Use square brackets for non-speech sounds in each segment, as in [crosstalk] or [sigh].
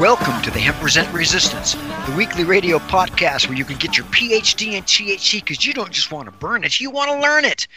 Welcome to the Hemp Present Resistance, the weekly radio podcast where you can get your PhD in THC because you don't just want to burn it, you want to learn it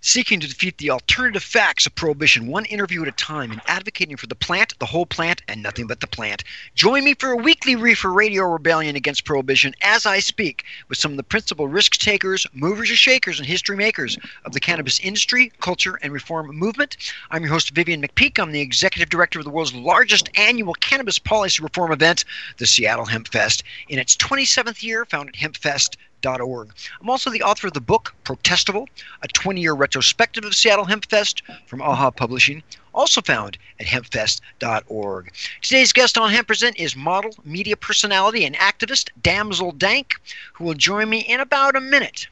seeking to defeat the alternative facts of prohibition one interview at a time and advocating for the plant, the whole plant, and nothing but the plant. Join me for a weekly reefer radio rebellion against prohibition as I speak with some of the principal risk takers, movers, and shakers, and history makers of the cannabis industry, culture, and reform movement. I'm your host, Vivian McPeak. I'm the executive director of the world's largest annual cannabis policy reform event, the Seattle Hemp Fest. In its 27th year, founded Hemp hempfest.com Org. I'm also the author of the book Protestival, a 20 year retrospective of Seattle Hempfest from AHA Publishing, also found at hempfest.org. Today's guest on Hemp Present is model, media personality, and activist Damsel Dank, who will join me in about a minute.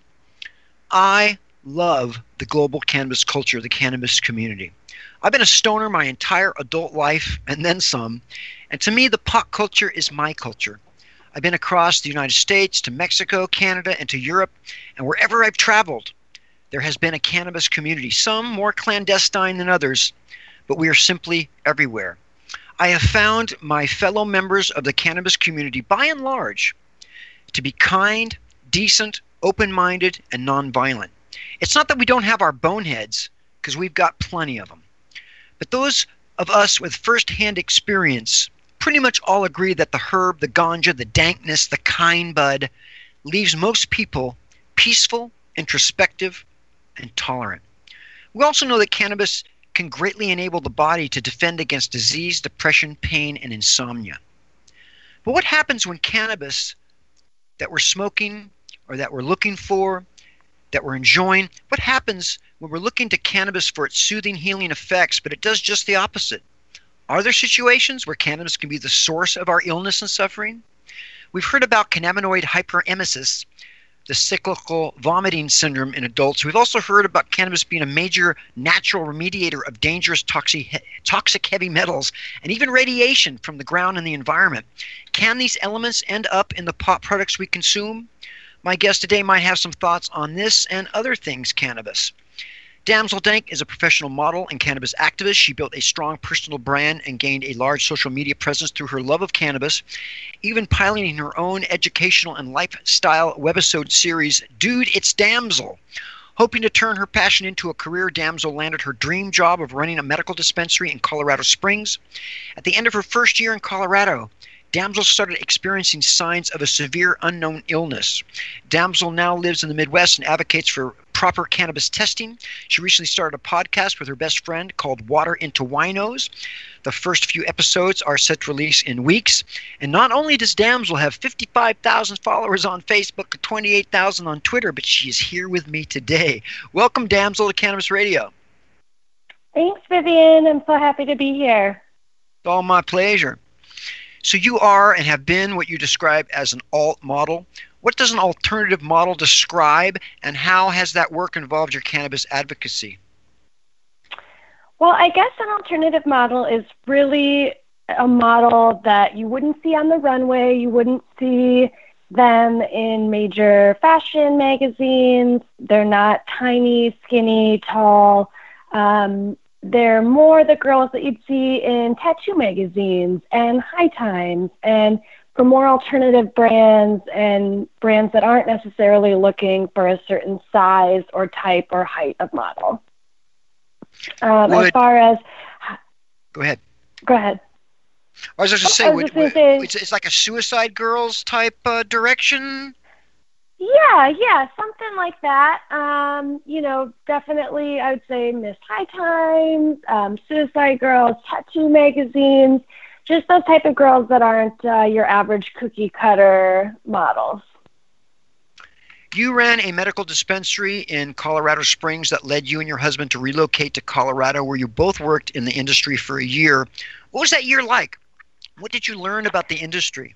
I love the global cannabis culture, the cannabis community. I've been a stoner my entire adult life and then some, and to me, the pot culture is my culture. I've been across the United States to Mexico, Canada, and to Europe, and wherever I've traveled, there has been a cannabis community, some more clandestine than others, but we are simply everywhere. I have found my fellow members of the cannabis community, by and large, to be kind, decent, open minded, and nonviolent. It's not that we don't have our boneheads, because we've got plenty of them. But those of us with first hand experience pretty much all agree that the herb, the ganja, the dankness, the kind bud leaves most people peaceful, introspective, and tolerant. We also know that cannabis can greatly enable the body to defend against disease, depression, pain, and insomnia. But what happens when cannabis that we're smoking or that we're looking for, that we're enjoying, what happens when we're looking to cannabis for its soothing, healing effects, but it does just the opposite? Are there situations where cannabis can be the source of our illness and suffering? We've heard about cannabinoid hyperemesis, the cyclical vomiting syndrome in adults. We've also heard about cannabis being a major natural remediator of dangerous toxic, toxic heavy metals and even radiation from the ground and the environment. Can these elements end up in the pot products we consume? My guest today might have some thoughts on this and other things cannabis. Damsel Dank is a professional model and cannabis activist. She built a strong personal brand and gained a large social media presence through her love of cannabis, even piloting her own educational and lifestyle webisode series, Dude, It's Damsel. Hoping to turn her passion into a career, Damsel landed her dream job of running a medical dispensary in Colorado Springs. At the end of her first year in Colorado, Damsel started experiencing signs of a severe unknown illness. Damsel now lives in the Midwest and advocates for proper cannabis testing. She recently started a podcast with her best friend called Water into Winos. The first few episodes are set to release in weeks. And not only does Damsel have 55,000 followers on Facebook, 28,000 on Twitter, but she is here with me today. Welcome, Damsel, to Cannabis Radio. Thanks, Vivian. I'm so happy to be here. It's all my pleasure. So, you are and have been what you describe as an alt model. What does an alternative model describe, and how has that work involved your cannabis advocacy? Well, I guess an alternative model is really a model that you wouldn't see on the runway, you wouldn't see them in major fashion magazines. They're not tiny, skinny, tall. Um, they're more the girls that you'd see in tattoo magazines and high times and for more alternative brands and brands that aren't necessarily looking for a certain size or type or height of model. Um, as far as go ahead. Go ahead. I was just going to say, would, would, say it's, it's, like a Suicide Girls type uh, direction. Yeah, yeah, something like that. Um, you know, definitely, I would say Miss High Times, um, Suicide Girls, tattoo magazines, just those type of girls that aren't uh, your average cookie cutter models. You ran a medical dispensary in Colorado Springs that led you and your husband to relocate to Colorado, where you both worked in the industry for a year. What was that year like? What did you learn about the industry?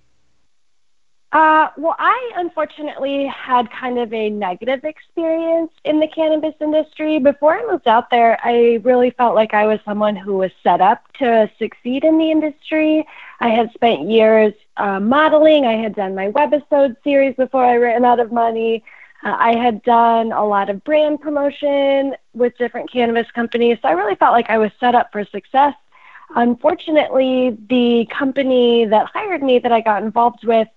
Uh, well, I unfortunately had kind of a negative experience in the cannabis industry. Before I moved out there, I really felt like I was someone who was set up to succeed in the industry. I had spent years uh, modeling, I had done my webisode series before I ran out of money. Uh, I had done a lot of brand promotion with different cannabis companies, so I really felt like I was set up for success. Unfortunately, the company that hired me that I got involved with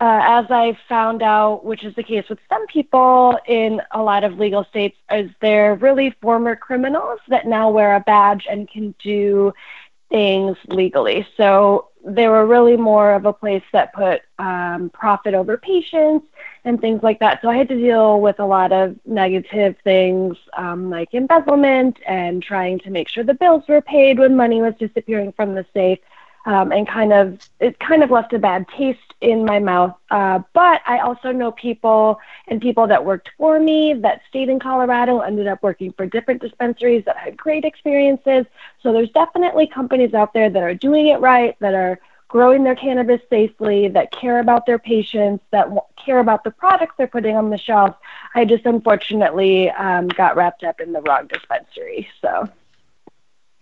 uh, as I found out, which is the case with some people in a lot of legal states, is they're really former criminals that now wear a badge and can do things legally. So they were really more of a place that put um, profit over patients and things like that. So I had to deal with a lot of negative things um, like embezzlement and trying to make sure the bills were paid when money was disappearing from the safe um, and kind of it kind of left a bad taste in my mouth. Uh, but I also know people and people that worked for me that stayed in Colorado ended up working for different dispensaries that had great experiences. So there's definitely companies out there that are doing it right, that are growing their cannabis safely, that care about their patients, that w- care about the products they're putting on the shelf. I just unfortunately um, got wrapped up in the wrong dispensary. So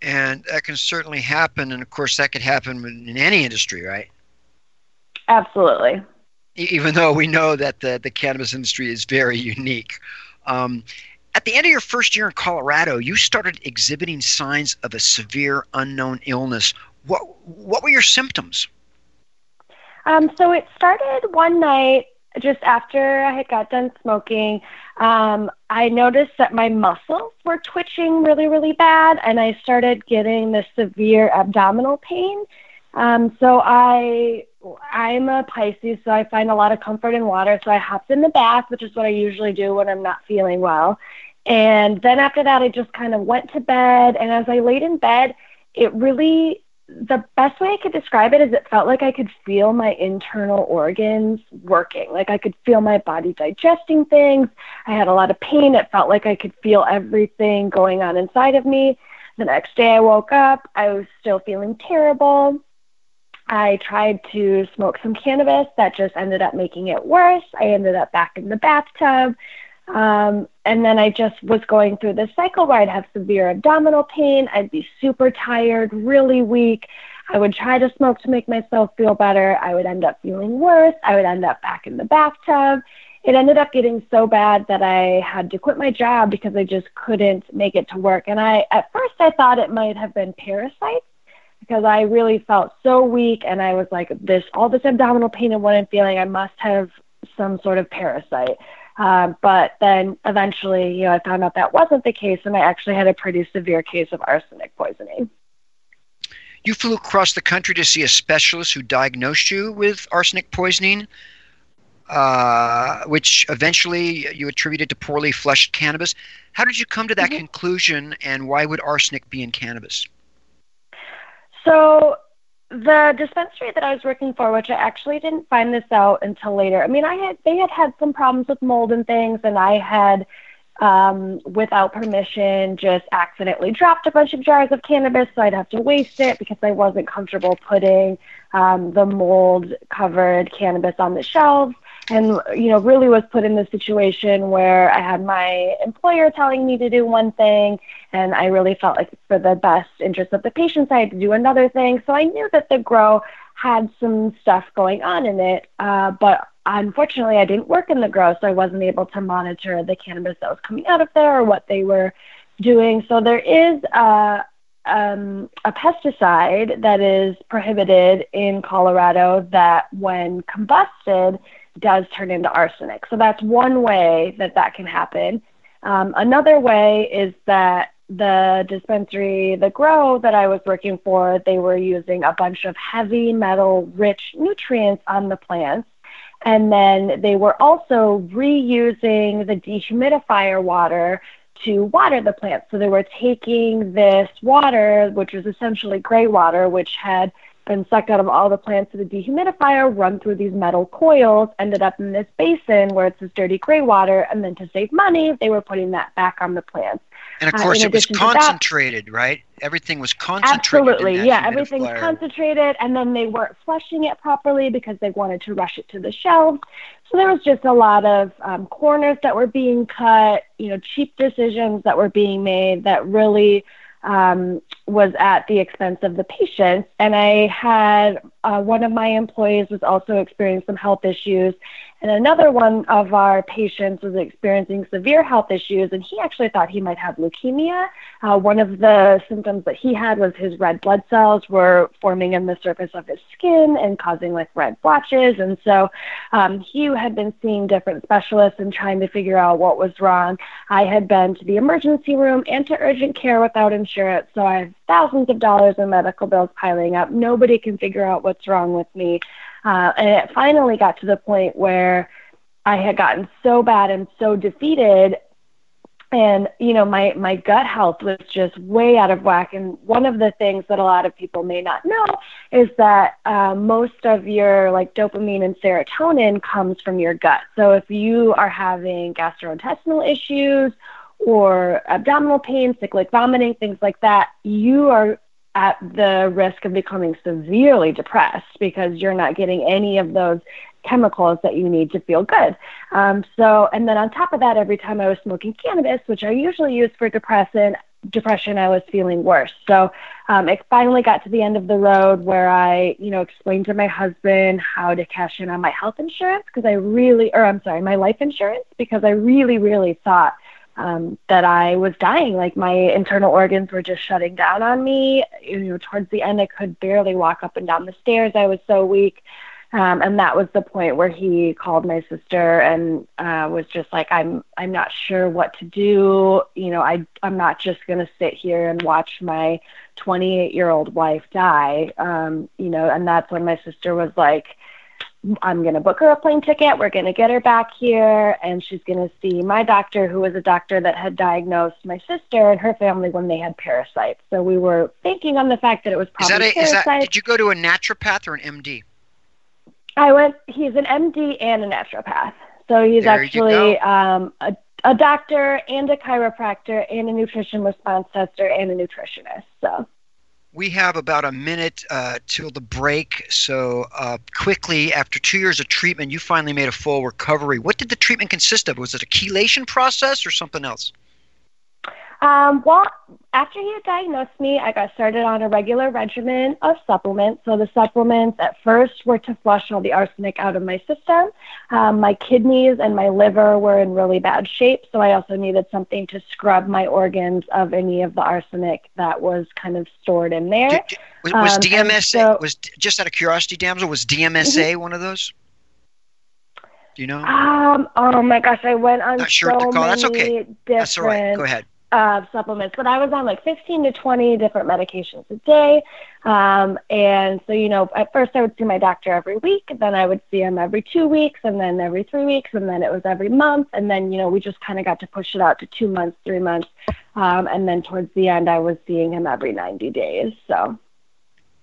and that can certainly happen and of course that could happen in any industry right? Absolutely. Even though we know that the, the cannabis industry is very unique. Um, at the end of your first year in colorado you started exhibiting signs of a severe unknown illness. What, what were your symptoms? Um, so it started one night just after I had got done smoking, um, I noticed that my muscles were twitching really, really bad, and I started getting this severe abdominal pain. Um, so I, I'm a Pisces, so I find a lot of comfort in water. So I hopped in the bath, which is what I usually do when I'm not feeling well. And then after that, I just kind of went to bed. And as I laid in bed, it really the best way I could describe it is it felt like I could feel my internal organs working. Like I could feel my body digesting things. I had a lot of pain. It felt like I could feel everything going on inside of me. The next day I woke up, I was still feeling terrible. I tried to smoke some cannabis. That just ended up making it worse. I ended up back in the bathtub. Um, and then I just was going through this cycle where I'd have severe abdominal pain. I'd be super tired, really weak. I would try to smoke to make myself feel better. I would end up feeling worse. I would end up back in the bathtub. It ended up getting so bad that I had to quit my job because I just couldn't make it to work. And I, at first, I thought it might have been parasites because I really felt so weak and I was like, this, all this abdominal pain and what I'm feeling, I must have some sort of parasite. Uh, but then eventually, you know, I found out that wasn't the case, and I actually had a pretty severe case of arsenic poisoning. you flew across the country to see a specialist who diagnosed you with arsenic poisoning, uh, which eventually you attributed to poorly flushed cannabis. How did you come to that mm-hmm. conclusion, and why would arsenic be in cannabis? So, the dispensary that I was working for, which I actually didn't find this out until later. I mean, I had they had had some problems with mold and things, and I had um, without permission, just accidentally dropped a bunch of jars of cannabis, so I'd have to waste it because I wasn't comfortable putting um, the mold covered cannabis on the shelves. And, you know, really was put in the situation where I had my employer telling me to do one thing, and I really felt like for the best interest of the patients, I had to do another thing. So I knew that the grow had some stuff going on in it, uh, but unfortunately, I didn't work in the grow, so I wasn't able to monitor the cannabis that was coming out of there or what they were doing. So there is a, um, a pesticide that is prohibited in Colorado that, when combusted, does turn into arsenic. So that's one way that that can happen. Um, another way is that the dispensary, the grow that I was working for, they were using a bunch of heavy metal rich nutrients on the plants and then they were also reusing the dehumidifier water to water the plants. So they were taking this water, which was essentially gray water, which had been sucked out of all the plants to the dehumidifier, run through these metal coils, ended up in this basin where it's this dirty gray water, and then to save money, they were putting that back on the plants. And of uh, course, uh, it was concentrated, that, right? Everything was concentrated. Absolutely, yeah. Everything's concentrated, and then they weren't flushing it properly because they wanted to rush it to the shelves. So there was just a lot of um, corners that were being cut, you know, cheap decisions that were being made that really um, was at the expense of the patients. And I had uh, one of my employees was also experiencing some health issues, and another one of our patients was experiencing severe health issues, and he actually thought he might have leukemia. Uh, one of the symptoms that he had was his red blood cells were forming in the surface of his skin and causing like red blotches. And so um, he had been seeing different specialists and trying to figure out what was wrong. I had been to the emergency room and to urgent care without insurance, so I have thousands of dollars in medical bills piling up. Nobody can figure out what's wrong with me. Uh, and it finally got to the point where I had gotten so bad and so defeated. And you know my my gut health was just way out of whack. And one of the things that a lot of people may not know is that uh, most of your like dopamine and serotonin comes from your gut. So if you are having gastrointestinal issues or abdominal pain cyclic vomiting things like that you are at the risk of becoming severely depressed because you're not getting any of those chemicals that you need to feel good. Um, so, and then on top of that, every time I was smoking cannabis, which I usually use for depression, depression, I was feeling worse. So, um, it finally got to the end of the road where I, you know, explained to my husband how to cash in on my health insurance because I really, or I'm sorry, my life insurance because I really, really thought um, that I was dying. Like my internal organs were just shutting down on me. You know, towards the end, I could barely walk up and down the stairs. I was so weak. Um, and that was the point where he called my sister and uh, was just like, "I'm I'm not sure what to do. You know, I I'm not just gonna sit here and watch my 28 year old wife die. Um, you know." And that's when my sister was like, I'm going to book her a plane ticket. We're going to get her back here, and she's going to see my doctor, who was a doctor that had diagnosed my sister and her family when they had parasites. So we were thinking on the fact that it was probably is that a, parasites. Is that, did you go to a naturopath or an MD? I went. He's an MD and a naturopath. So he's there actually um, a, a doctor and a chiropractor and a nutrition response tester and a nutritionist. So we have about a minute uh, till the break. So, uh, quickly, after two years of treatment, you finally made a full recovery. What did the treatment consist of? Was it a chelation process or something else? Um, well, after he had diagnosed me, I got started on a regular regimen of supplements. So the supplements at first were to flush all the arsenic out of my system. Um, my kidneys and my liver were in really bad shape, so I also needed something to scrub my organs of any of the arsenic that was kind of stored in there. Did, was, was um, DMSA so, was just out of curiosity, damsel? Was DMSA mm-hmm. one of those? Do you know? Um. Oh my gosh, I went on Not sure so That's okay. Different, That's all right. Go ahead of supplements, but I was on like 15 to 20 different medications a day. Um, and so, you know, at first I would see my doctor every week, then I would see him every two weeks, and then every three weeks, and then it was every month. And then, you know, we just kind of got to push it out to two months, three months. Um, and then towards the end, I was seeing him every 90 days. So.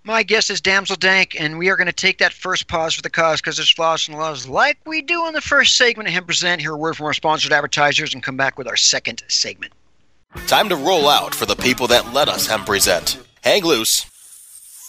My guest is Damsel Dank, and we are going to take that first pause for the cause because there's flaws and laws like we do in the first segment of Hemp Present. Hear a word from our sponsored advertisers and come back with our second segment. Time to roll out for the people that let us hemp present. Hang loose.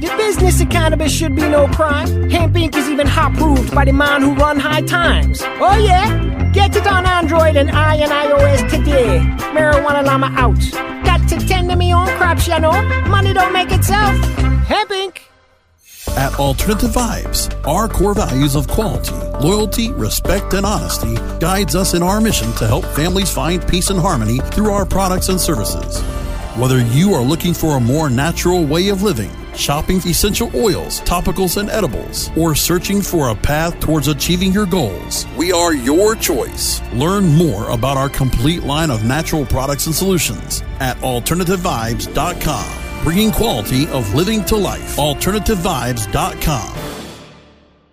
The business of cannabis should be no crime. Hemp Inc. is even hot proved by the man who run high times. Oh yeah? Get it on Android and I and iOS today. Marijuana Llama out. Got to tend to me own crops, you know. Money don't make itself. Hemp Inc. At Alternative Vibes, our core values of quality, loyalty, respect, and honesty guides us in our mission to help families find peace and harmony through our products and services. Whether you are looking for a more natural way of living, shopping essential oils, topicals, and edibles, or searching for a path towards achieving your goals, we are your choice. Learn more about our complete line of natural products and solutions at AlternativeVibes.com, bringing quality of living to life. AlternativeVibes.com.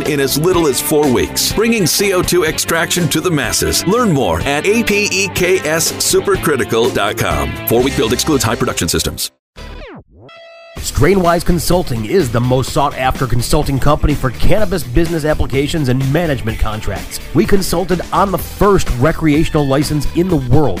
in as little as four weeks, bringing CO2 extraction to the masses. Learn more at apexsupercritical.com. Four week build excludes high production systems. Strainwise Consulting is the most sought after consulting company for cannabis business applications and management contracts. We consulted on the first recreational license in the world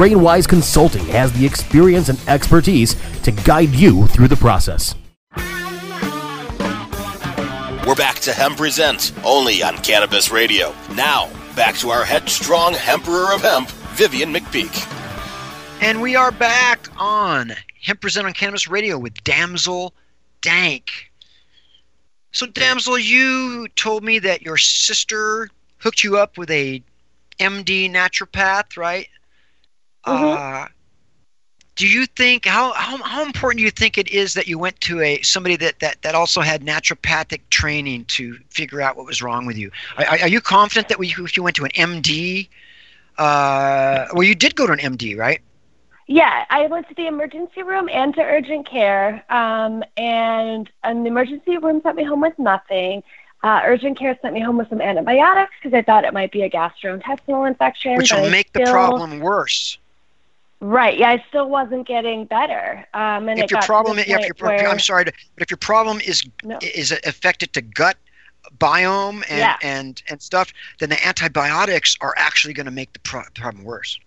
Strainwise Consulting has the experience and expertise to guide you through the process. We're back to Hemp Present, only on Cannabis Radio. Now, back to our headstrong Emperor of Hemp, Vivian McPeak. And we are back on Hemp Present on Cannabis Radio with Damsel Dank. So, Damsel, you told me that your sister hooked you up with a MD naturopath, right? Mhm. Uh, do you think how, how how important do you think it is that you went to a somebody that that, that also had naturopathic training to figure out what was wrong with you? Are, are are you confident that we, if you went to an MD, uh, well, you did go to an MD, right? Yeah, I went to the emergency room and to urgent care. Um, and, and the emergency room sent me home with nothing. Uh, urgent care sent me home with some antibiotics because I thought it might be a gastrointestinal infection. Which will make the problem worse. Right. Yeah, I still wasn't getting better. Um, and if your problem, the if your, where, I'm sorry, to, but if your problem is No. is affected to gut biome and Yeah. and and stuff, then the antibiotics are actually going to make the pro- problem worse.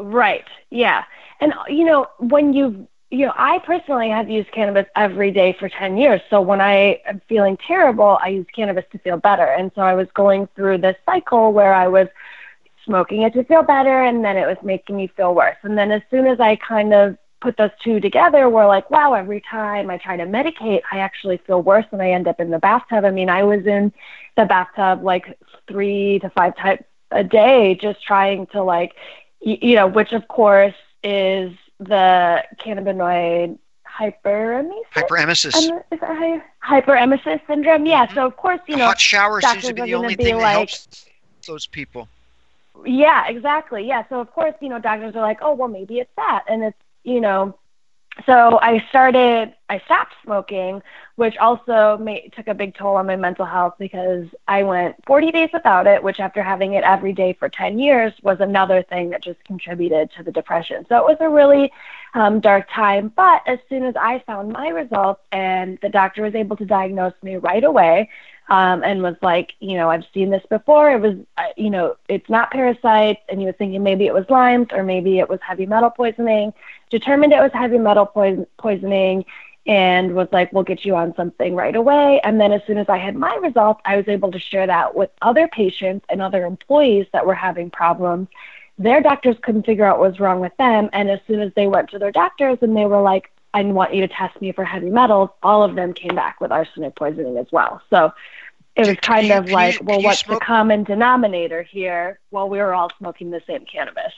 Right. Yeah. And you know, when you you know, I personally have used cannabis every day for 10 years. So when I am feeling terrible, I use cannabis to feel better. And so I was going through this cycle where I was smoking it to feel better and then it was making me feel worse. And then as soon as I kind of put those two together, we're like, wow, every time I try to medicate, I actually feel worse and I end up in the bathtub. I mean, I was in the bathtub like three to five times a day just trying to like y- you know, which of course is the cannabinoid hyperemesis. Hyperemesis. Um, is that you, hyperemesis syndrome? Yeah. So of course, you know, hot shower seems to be the only be thing that like, helps those people. Yeah, exactly. Yeah. So of course, you know, doctors are like, oh, well, maybe it's that, and it's you know, so I started, I stopped smoking, which also made, took a big toll on my mental health because I went 40 days without it, which after having it every day for 10 years was another thing that just contributed to the depression. So it was a really um, dark time. But as soon as I found my results and the doctor was able to diagnose me right away, um, and was like, you know, I've seen this before. It was, uh, you know, it's not parasites, and he was thinking maybe it was Lyme's or maybe it was heavy metal poisoning. Determined it was heavy metal poison- poisoning, and was like, we'll get you on something right away. And then as soon as I had my results, I was able to share that with other patients and other employees that were having problems. Their doctors couldn't figure out what was wrong with them, and as soon as they went to their doctors and they were like, I want you to test me for heavy metals, all of them came back with arsenic poisoning as well. So it was kind you- of can you- like, well, what's smoke- the common denominator here? Well, we were all smoking the same cannabis.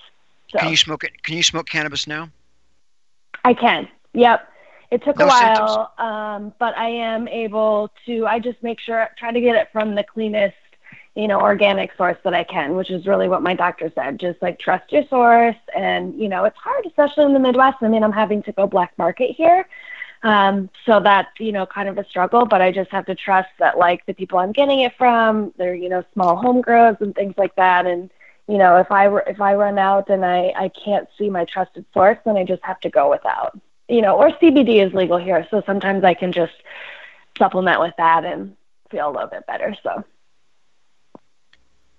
So Can you smoke it? Can you smoke cannabis now? I can. Yep. It took No a while, um, but I am able to. I just make sure try to get it from the cleanest, you know, organic source that I can, which is really what my doctor said. Just like trust your source, and you know, it's hard, especially in the Midwest. I mean, I'm having to go black market here, um, so that's you know kind of a struggle. But I just have to trust that like the people I'm getting it from, they're you know small home grows and things like that, and you know if I if I run out and I I can't see my trusted source, then I just have to go without. You know, or CBD is legal here, so sometimes I can just supplement with that and feel a little bit better. So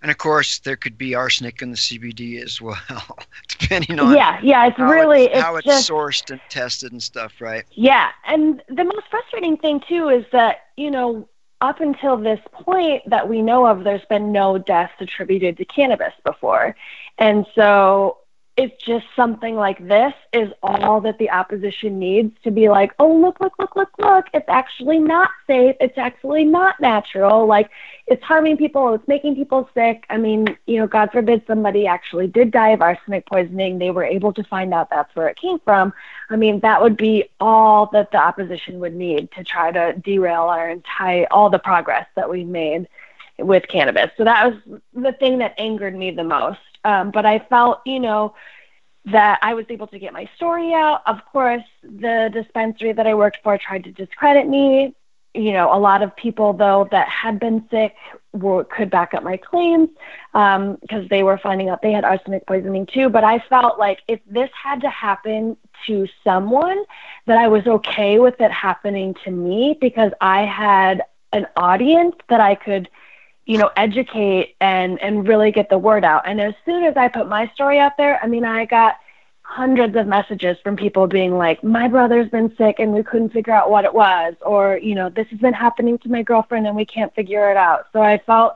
And of course, there could be arsenic in the CBD as well, [laughs] depending on yeah, yeah, it's how really it's, how it's it's just sourced and tested and stuff, right? Yeah, and the most frustrating thing too is that you know up until this point that we know of, there's been no deaths attributed to cannabis before, and so it's just something like this is all that the opposition needs to be like, oh look, look, look, look, look, it's actually not safe, it's actually not natural, like it's harming people, it's making people sick. I mean, you know, God forbid somebody actually did die of arsenic poisoning, they were able to find out that's where it came from. I mean, that would be all that the opposition would need to try to derail our entire all the progress that we've made with cannabis. So that was the thing that angered me the most. Um, but I felt, you know, that I was able to get my story out. Of course, the dispensary that I worked for tried to discredit me. You know, a lot of people though that had been sick were, could back up my claims because they were finding out they had arsenic poisoning too. But I felt like if this had to happen to someone, that I was okay with it happening to me because I had an audience that I could you know educate and and really get the word out. And as soon as i put my story out there i mean i got hundreds of messages from people being like my brother's been sick and we couldn't figure out what it was or you know this has been happening to my girlfriend and we can't figure it out. So i felt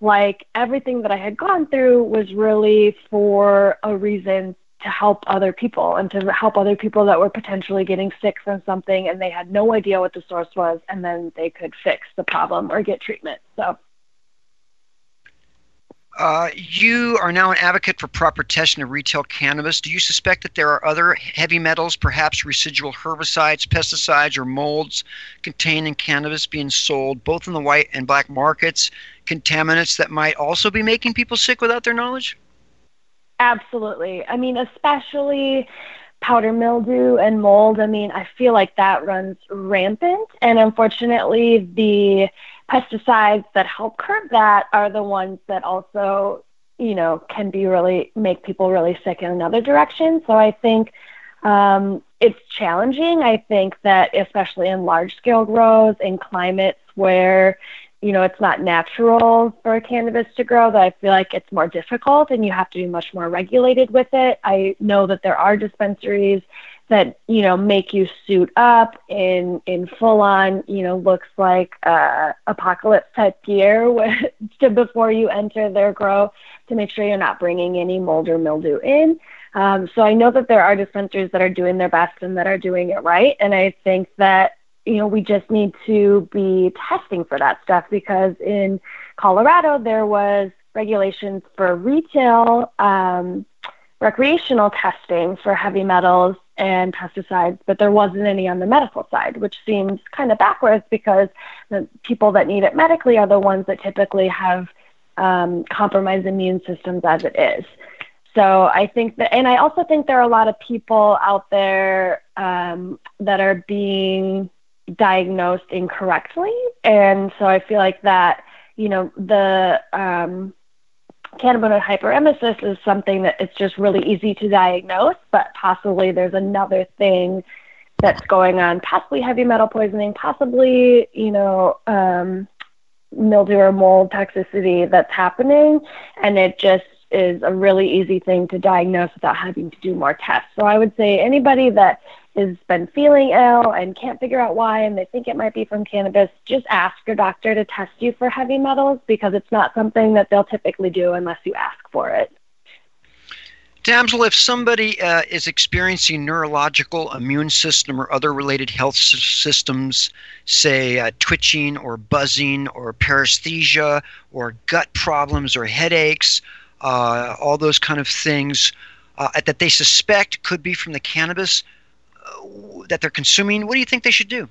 like everything that i had gone through was really for a reason to help other people and to help other people that were potentially getting sick from something and they had no idea what the source was and then they could fix the problem or get treatment. So Uh, you are now an advocate for proper testing of retail cannabis. Do you suspect that there are other heavy metals, perhaps residual herbicides, pesticides, or molds contained in cannabis being sold both in the white and black markets, contaminants that might also be making people sick without their knowledge? Absolutely. I mean, especially powder mildew and mold. I mean, I feel like that runs rampant. And unfortunately, the pesticides that help curb that are the ones that also, you know, can be really make people really sick in another direction. So I think um, it's challenging. I think that especially in large scale grows in climates where you know it's not natural for cannabis to grow that i feel like it's more difficult and you have to be much more regulated with it i know that there are dispensaries that you know make you suit up in in full on you know looks like uh apocalypse type gear [laughs] to before you enter their grow to make sure you're not bringing any mold or mildew in. Um, so i know that there are dispensaries that are doing their best and that are doing it right. And i think that you know, we just need to be testing for that stuff because in Colorado there was regulations for retail um, recreational testing for heavy metals and pesticides, but there wasn't any on the medical side, which seems kind of backwards because the people that need it medically are the ones that typically have um, compromised immune systems as it is. So I think that, and I also think there are a lot of people out there um, that are being diagnosed incorrectly, and so I feel like that, you know, the um, cannabinoid hyperemesis is something that it's just really easy to diagnose, but possibly there's another thing that's going on, possibly heavy metal poisoning, possibly, you know, um, mildew or mold toxicity that's happening, and it just is a really easy thing to diagnose without having to do more tests. So I would say anybody that has been feeling ill and can't figure out why and they think it might be from cannabis, just ask your doctor to test you for heavy metals because it's not something that they'll typically do unless you ask for it. Damsel, if somebody uh, is experiencing neurological, immune system, or other related health systems, say uh, twitching or buzzing or paresthesia or gut problems or headaches, uh, all those kind of things uh, that they suspect could be from the cannabis that they're consuming, what do you think they should do?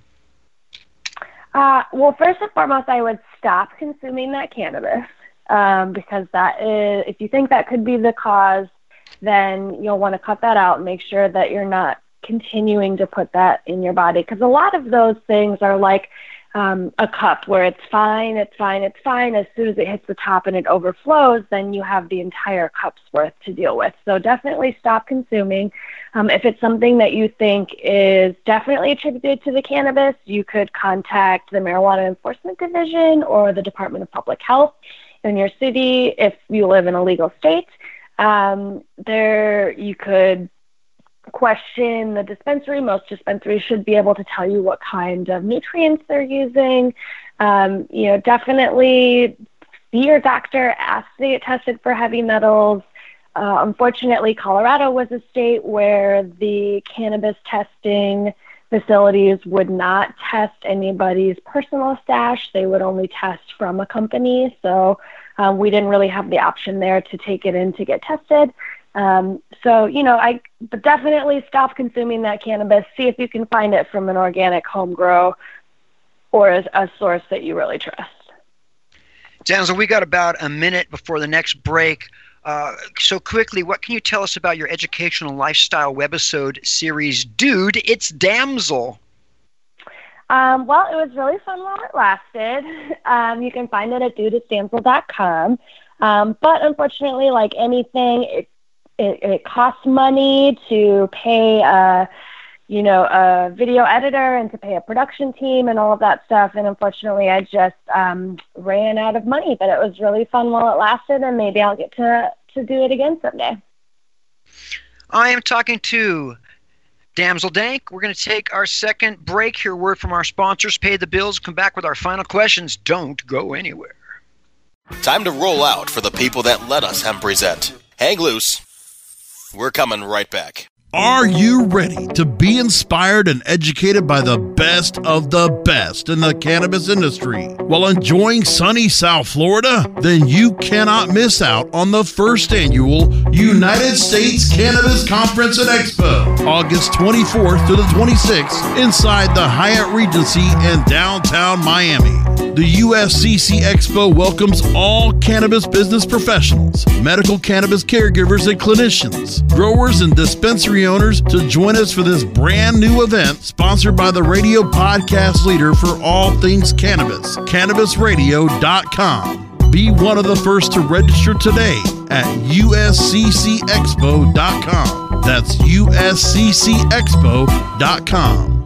Uh, well, first and foremost, I would stop consuming that cannabis um, because that is, if you think that could be the cause, then you'll want to cut that out and make sure that you're not continuing to put that in your body because a lot of those things are like um, a cup where it's fine, it's fine, it's fine. As soon as it hits the top and it overflows, then you have the entire cup's worth to deal with. So definitely stop consuming. Um, if it's something that you think is definitely attributed to the cannabis, you could contact the Marijuana Enforcement Division or the Department of Public Health in your city if you live in a legal state. Um, there, you could question the dispensary. Most dispensaries should be able to tell you what kind of nutrients they're using. Um, you know, definitely see your doctor, ask to get tested for heavy metals. Uh, unfortunately, Colorado was a state where the cannabis testing facilities would not test anybody's personal stash. They would only test from a company. So um, we didn't really have the option there to take it in to get tested. Um, so, you know, I but definitely stop consuming that cannabis. See if you can find it from an organic home grow or as a source that you really trust. Damsel, we got about a minute before the next break. Uh, so quickly, what can you tell us about your educational lifestyle webisode series, Dude? It's Damsel. Um, well, it was really fun while it lasted. [laughs] Um, you can find it at dudeitsdamsel.com. Um, but unfortunately, like anything, it it, it costs money to pay a you know a video editor and to pay a production team and all of that stuff and unfortunately i just um, ran out of money but it was really fun while it lasted and maybe i'll get to to do it again someday i am talking to Damsel Dank, we're going to take our second break. Hear word from our sponsors, pay the bills, come back with our final questions. Don't go anywhere. Time to roll out for the people that let us hemp present. Hang loose. We're coming right back. Are you ready to be inspired and educated by the best of the best in the cannabis industry while enjoying sunny South Florida? Then you cannot miss out on the first annual United States Cannabis Conference and Expo, August 24th to the 26th, inside the Hyatt Regency in downtown Miami. The USCC Expo welcomes all cannabis business professionals, medical cannabis caregivers and clinicians, growers and dispensary owners to join us for this brand new event sponsored by the radio podcast leader for all things cannabis, cannabisradio.com. Be one of the first to register today at usccexpo.com. That's usccexpo.com.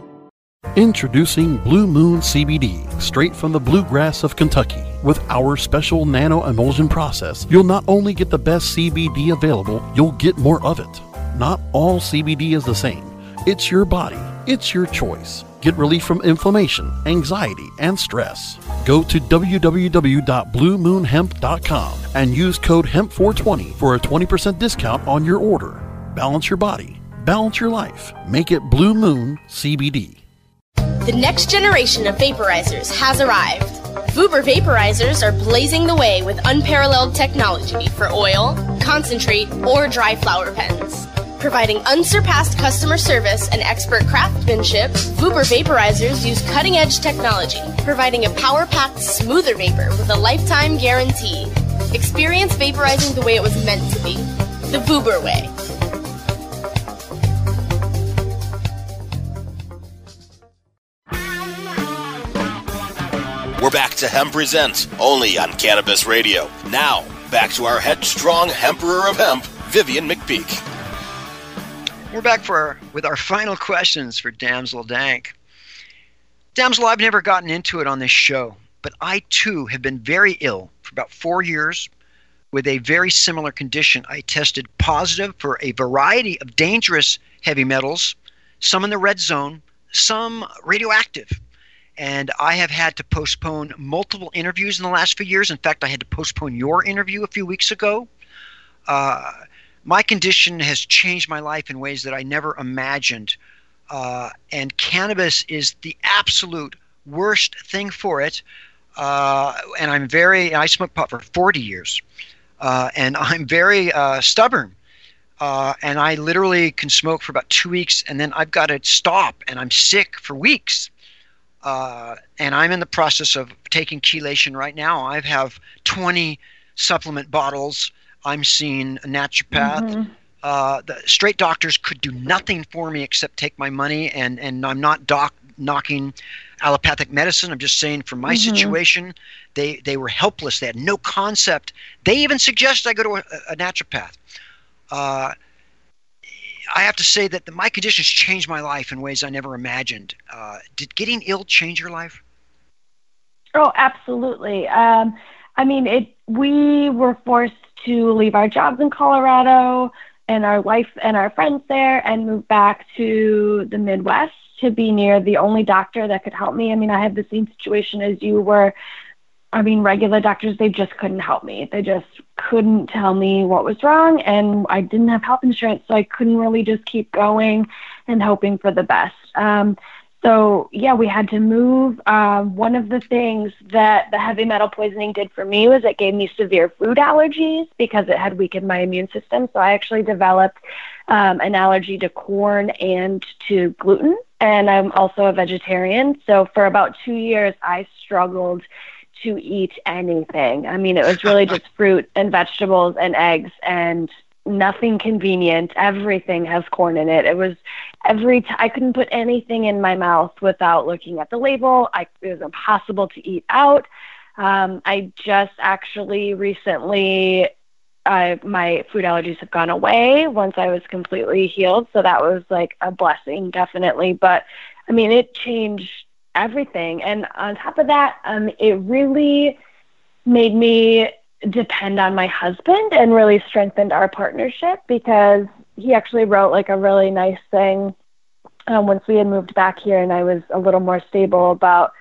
Introducing Blue Moon CBD, straight from the bluegrass of Kentucky. With our special nano emulsion process, you'll not only get the best CBD available, you'll get more of it. Not all CBD is the same. It's your body, it's your choice. Get relief from inflammation, anxiety, and stress. Go to www.bluemoonhemp.com and use code HEMP420 for a 20% discount on your order. Balance your body, balance your life. Make it Blue Moon CBD. The next generation of vaporizers has arrived. Vuber vaporizers are blazing the way with unparalleled technology for oil, concentrate, or dry flower pens. Providing unsurpassed customer service and expert craftsmanship, Vuber vaporizers use cutting edge technology, providing a power packed, smoother vapor with a lifetime guarantee. Experience vaporizing the way it was meant to be the Vuber way. We're back to Hemp Present, only on Cannabis Radio. Now, back to our headstrong Emperor of Hemp, Vivian McPeak. We're back for our, with our final questions for Damsel Dank. Damsel, I've never gotten into it on this show, but I too have been very ill for about four years with a very similar condition. I tested positive for a variety of dangerous heavy metals, some in the red zone, some radioactive. And I have had to postpone multiple interviews in the last few years. In fact, I had to postpone your interview a few weeks ago. Uh, my condition has changed my life in ways that I never imagined. Uh, and cannabis is the absolute worst thing for it. Uh, and I'm very, I smoked pot for 40 years. Uh, and I'm very uh, stubborn. Uh, and I literally can smoke for about two weeks and then I've got to stop and I'm sick for weeks. Uh, and I'm in the process of taking chelation right now. I have 20 supplement bottles I'm seeing a naturopath. Mm-hmm. Uh, the straight doctors could do nothing for me except take my money, and and I'm not doc knocking allopathic medicine. I'm just saying for my mm-hmm. situation, they they were helpless. They had no concept. They even suggested I go to a, a naturopath. Uh, I have to say that the, my conditions changed my life in ways I never imagined. Uh, did getting ill change your life? Oh, absolutely. Um, I mean, it. We were forced to leave our jobs in Colorado and our life and our friends there and move back to the Midwest to be near the only doctor that could help me. I mean, I had the same situation as you were. I mean, regular doctors, they just couldn't help me. They just couldn't tell me what was wrong. And I didn't have health insurance, so I couldn't really just keep going and hoping for the best. Um, so yeah, we had to move. Uh, one of the things that the heavy metal poisoning did for me was it gave me severe food allergies because it had weakened my immune system. So I actually developed um, an allergy to corn and to gluten, and I'm also a vegetarian. So for about two years, I struggled to eat anything. I mean, it was really [laughs] just fruit and vegetables and eggs and nothing convenient. Everything has corn in it. It was every t- I couldn't put anything in my mouth without looking at the label. I, it was impossible to eat out. Um, I just actually recently, uh, my food allergies have gone away once I was completely healed. So that was like a blessing, definitely. But I mean, it changed everything. And on top of that, um, it really made me depend on my husband and really strengthened our partnership because he actually wrote like a really nice thing um, once we had moved back here and I was a little more stable about.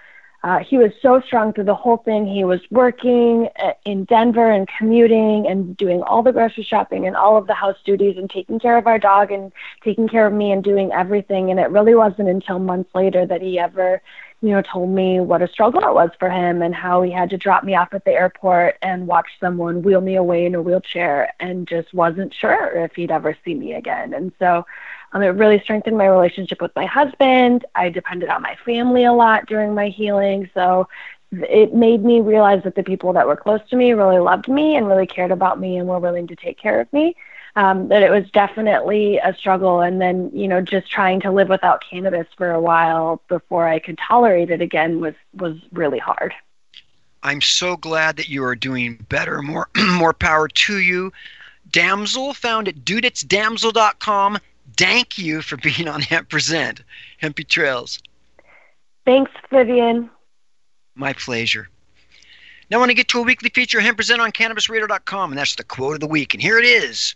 Uh, he was so strong through the whole thing. He was working uh, in Denver and commuting and doing all the grocery shopping and all of the house duties and taking care of our dog and taking care of me and doing everything. And it really wasn't until months later that he ever you know, told me what a struggle it was for him and how he had to drop me off at the airport and watch someone wheel me away in a wheelchair and just wasn't sure if he'd ever see me again. And so um, it really strengthened my relationship with my husband. I depended on my family a lot during my healing. So it made me realize that the people that were close to me really loved me and really cared about me and were willing to take care of me um, that it was definitely a struggle. And then, you know, just trying to live without cannabis for a while before I could tolerate it again was was really hard. I'm so glad that you are doing better. More [clears throat] more power to you. Damsel found at dudetsdamsel.com. Thank you for being on Hemp Present, Hempy Trails. Thanks, Vivian. My pleasure. Now I want to get to a weekly feature Hemp Present on CannabisRadio.com, and that's the quote of the week. And here it is.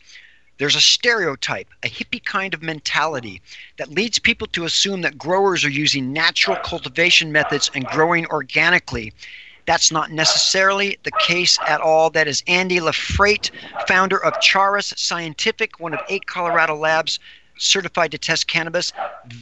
There's a stereotype, a hippie kind of mentality that leads people to assume that growers are using natural cultivation methods and growing organically. That's not necessarily the case at all. That is Andy LaFrate, founder of Charas Scientific, one of eight Colorado labs certified to test cannabis.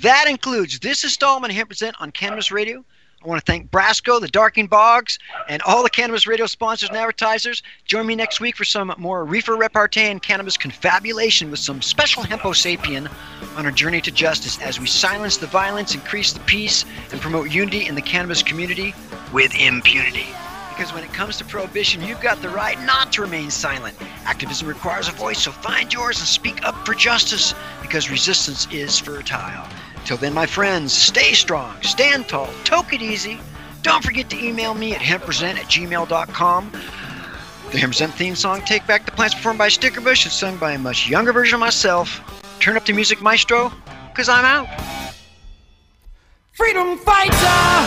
That includes this installment Hemp Present on Cannabis Radio I want to thank Brasco, the Darking Bogs, and all the Cannabis Radio sponsors and advertisers. Join me next week for some more reefer repartee and cannabis confabulation with some special Hempo Sapien on our journey to justice as we silence the violence, increase the peace, and promote unity in the cannabis community with impunity. Because when it comes to prohibition, you've got the right not to remain silent. Activism requires a voice, so find yours and speak up for justice because resistance is fertile. Till then, my friends, stay strong, stand tall, toke it easy. Don't forget to email me at hempresent at gmail.com. The Hempresent theme song, Take Back the Plants, performed by Stickerbush, is sung by a much younger version of myself. Turn up the music, maestro, because I'm out. Freedom fighter,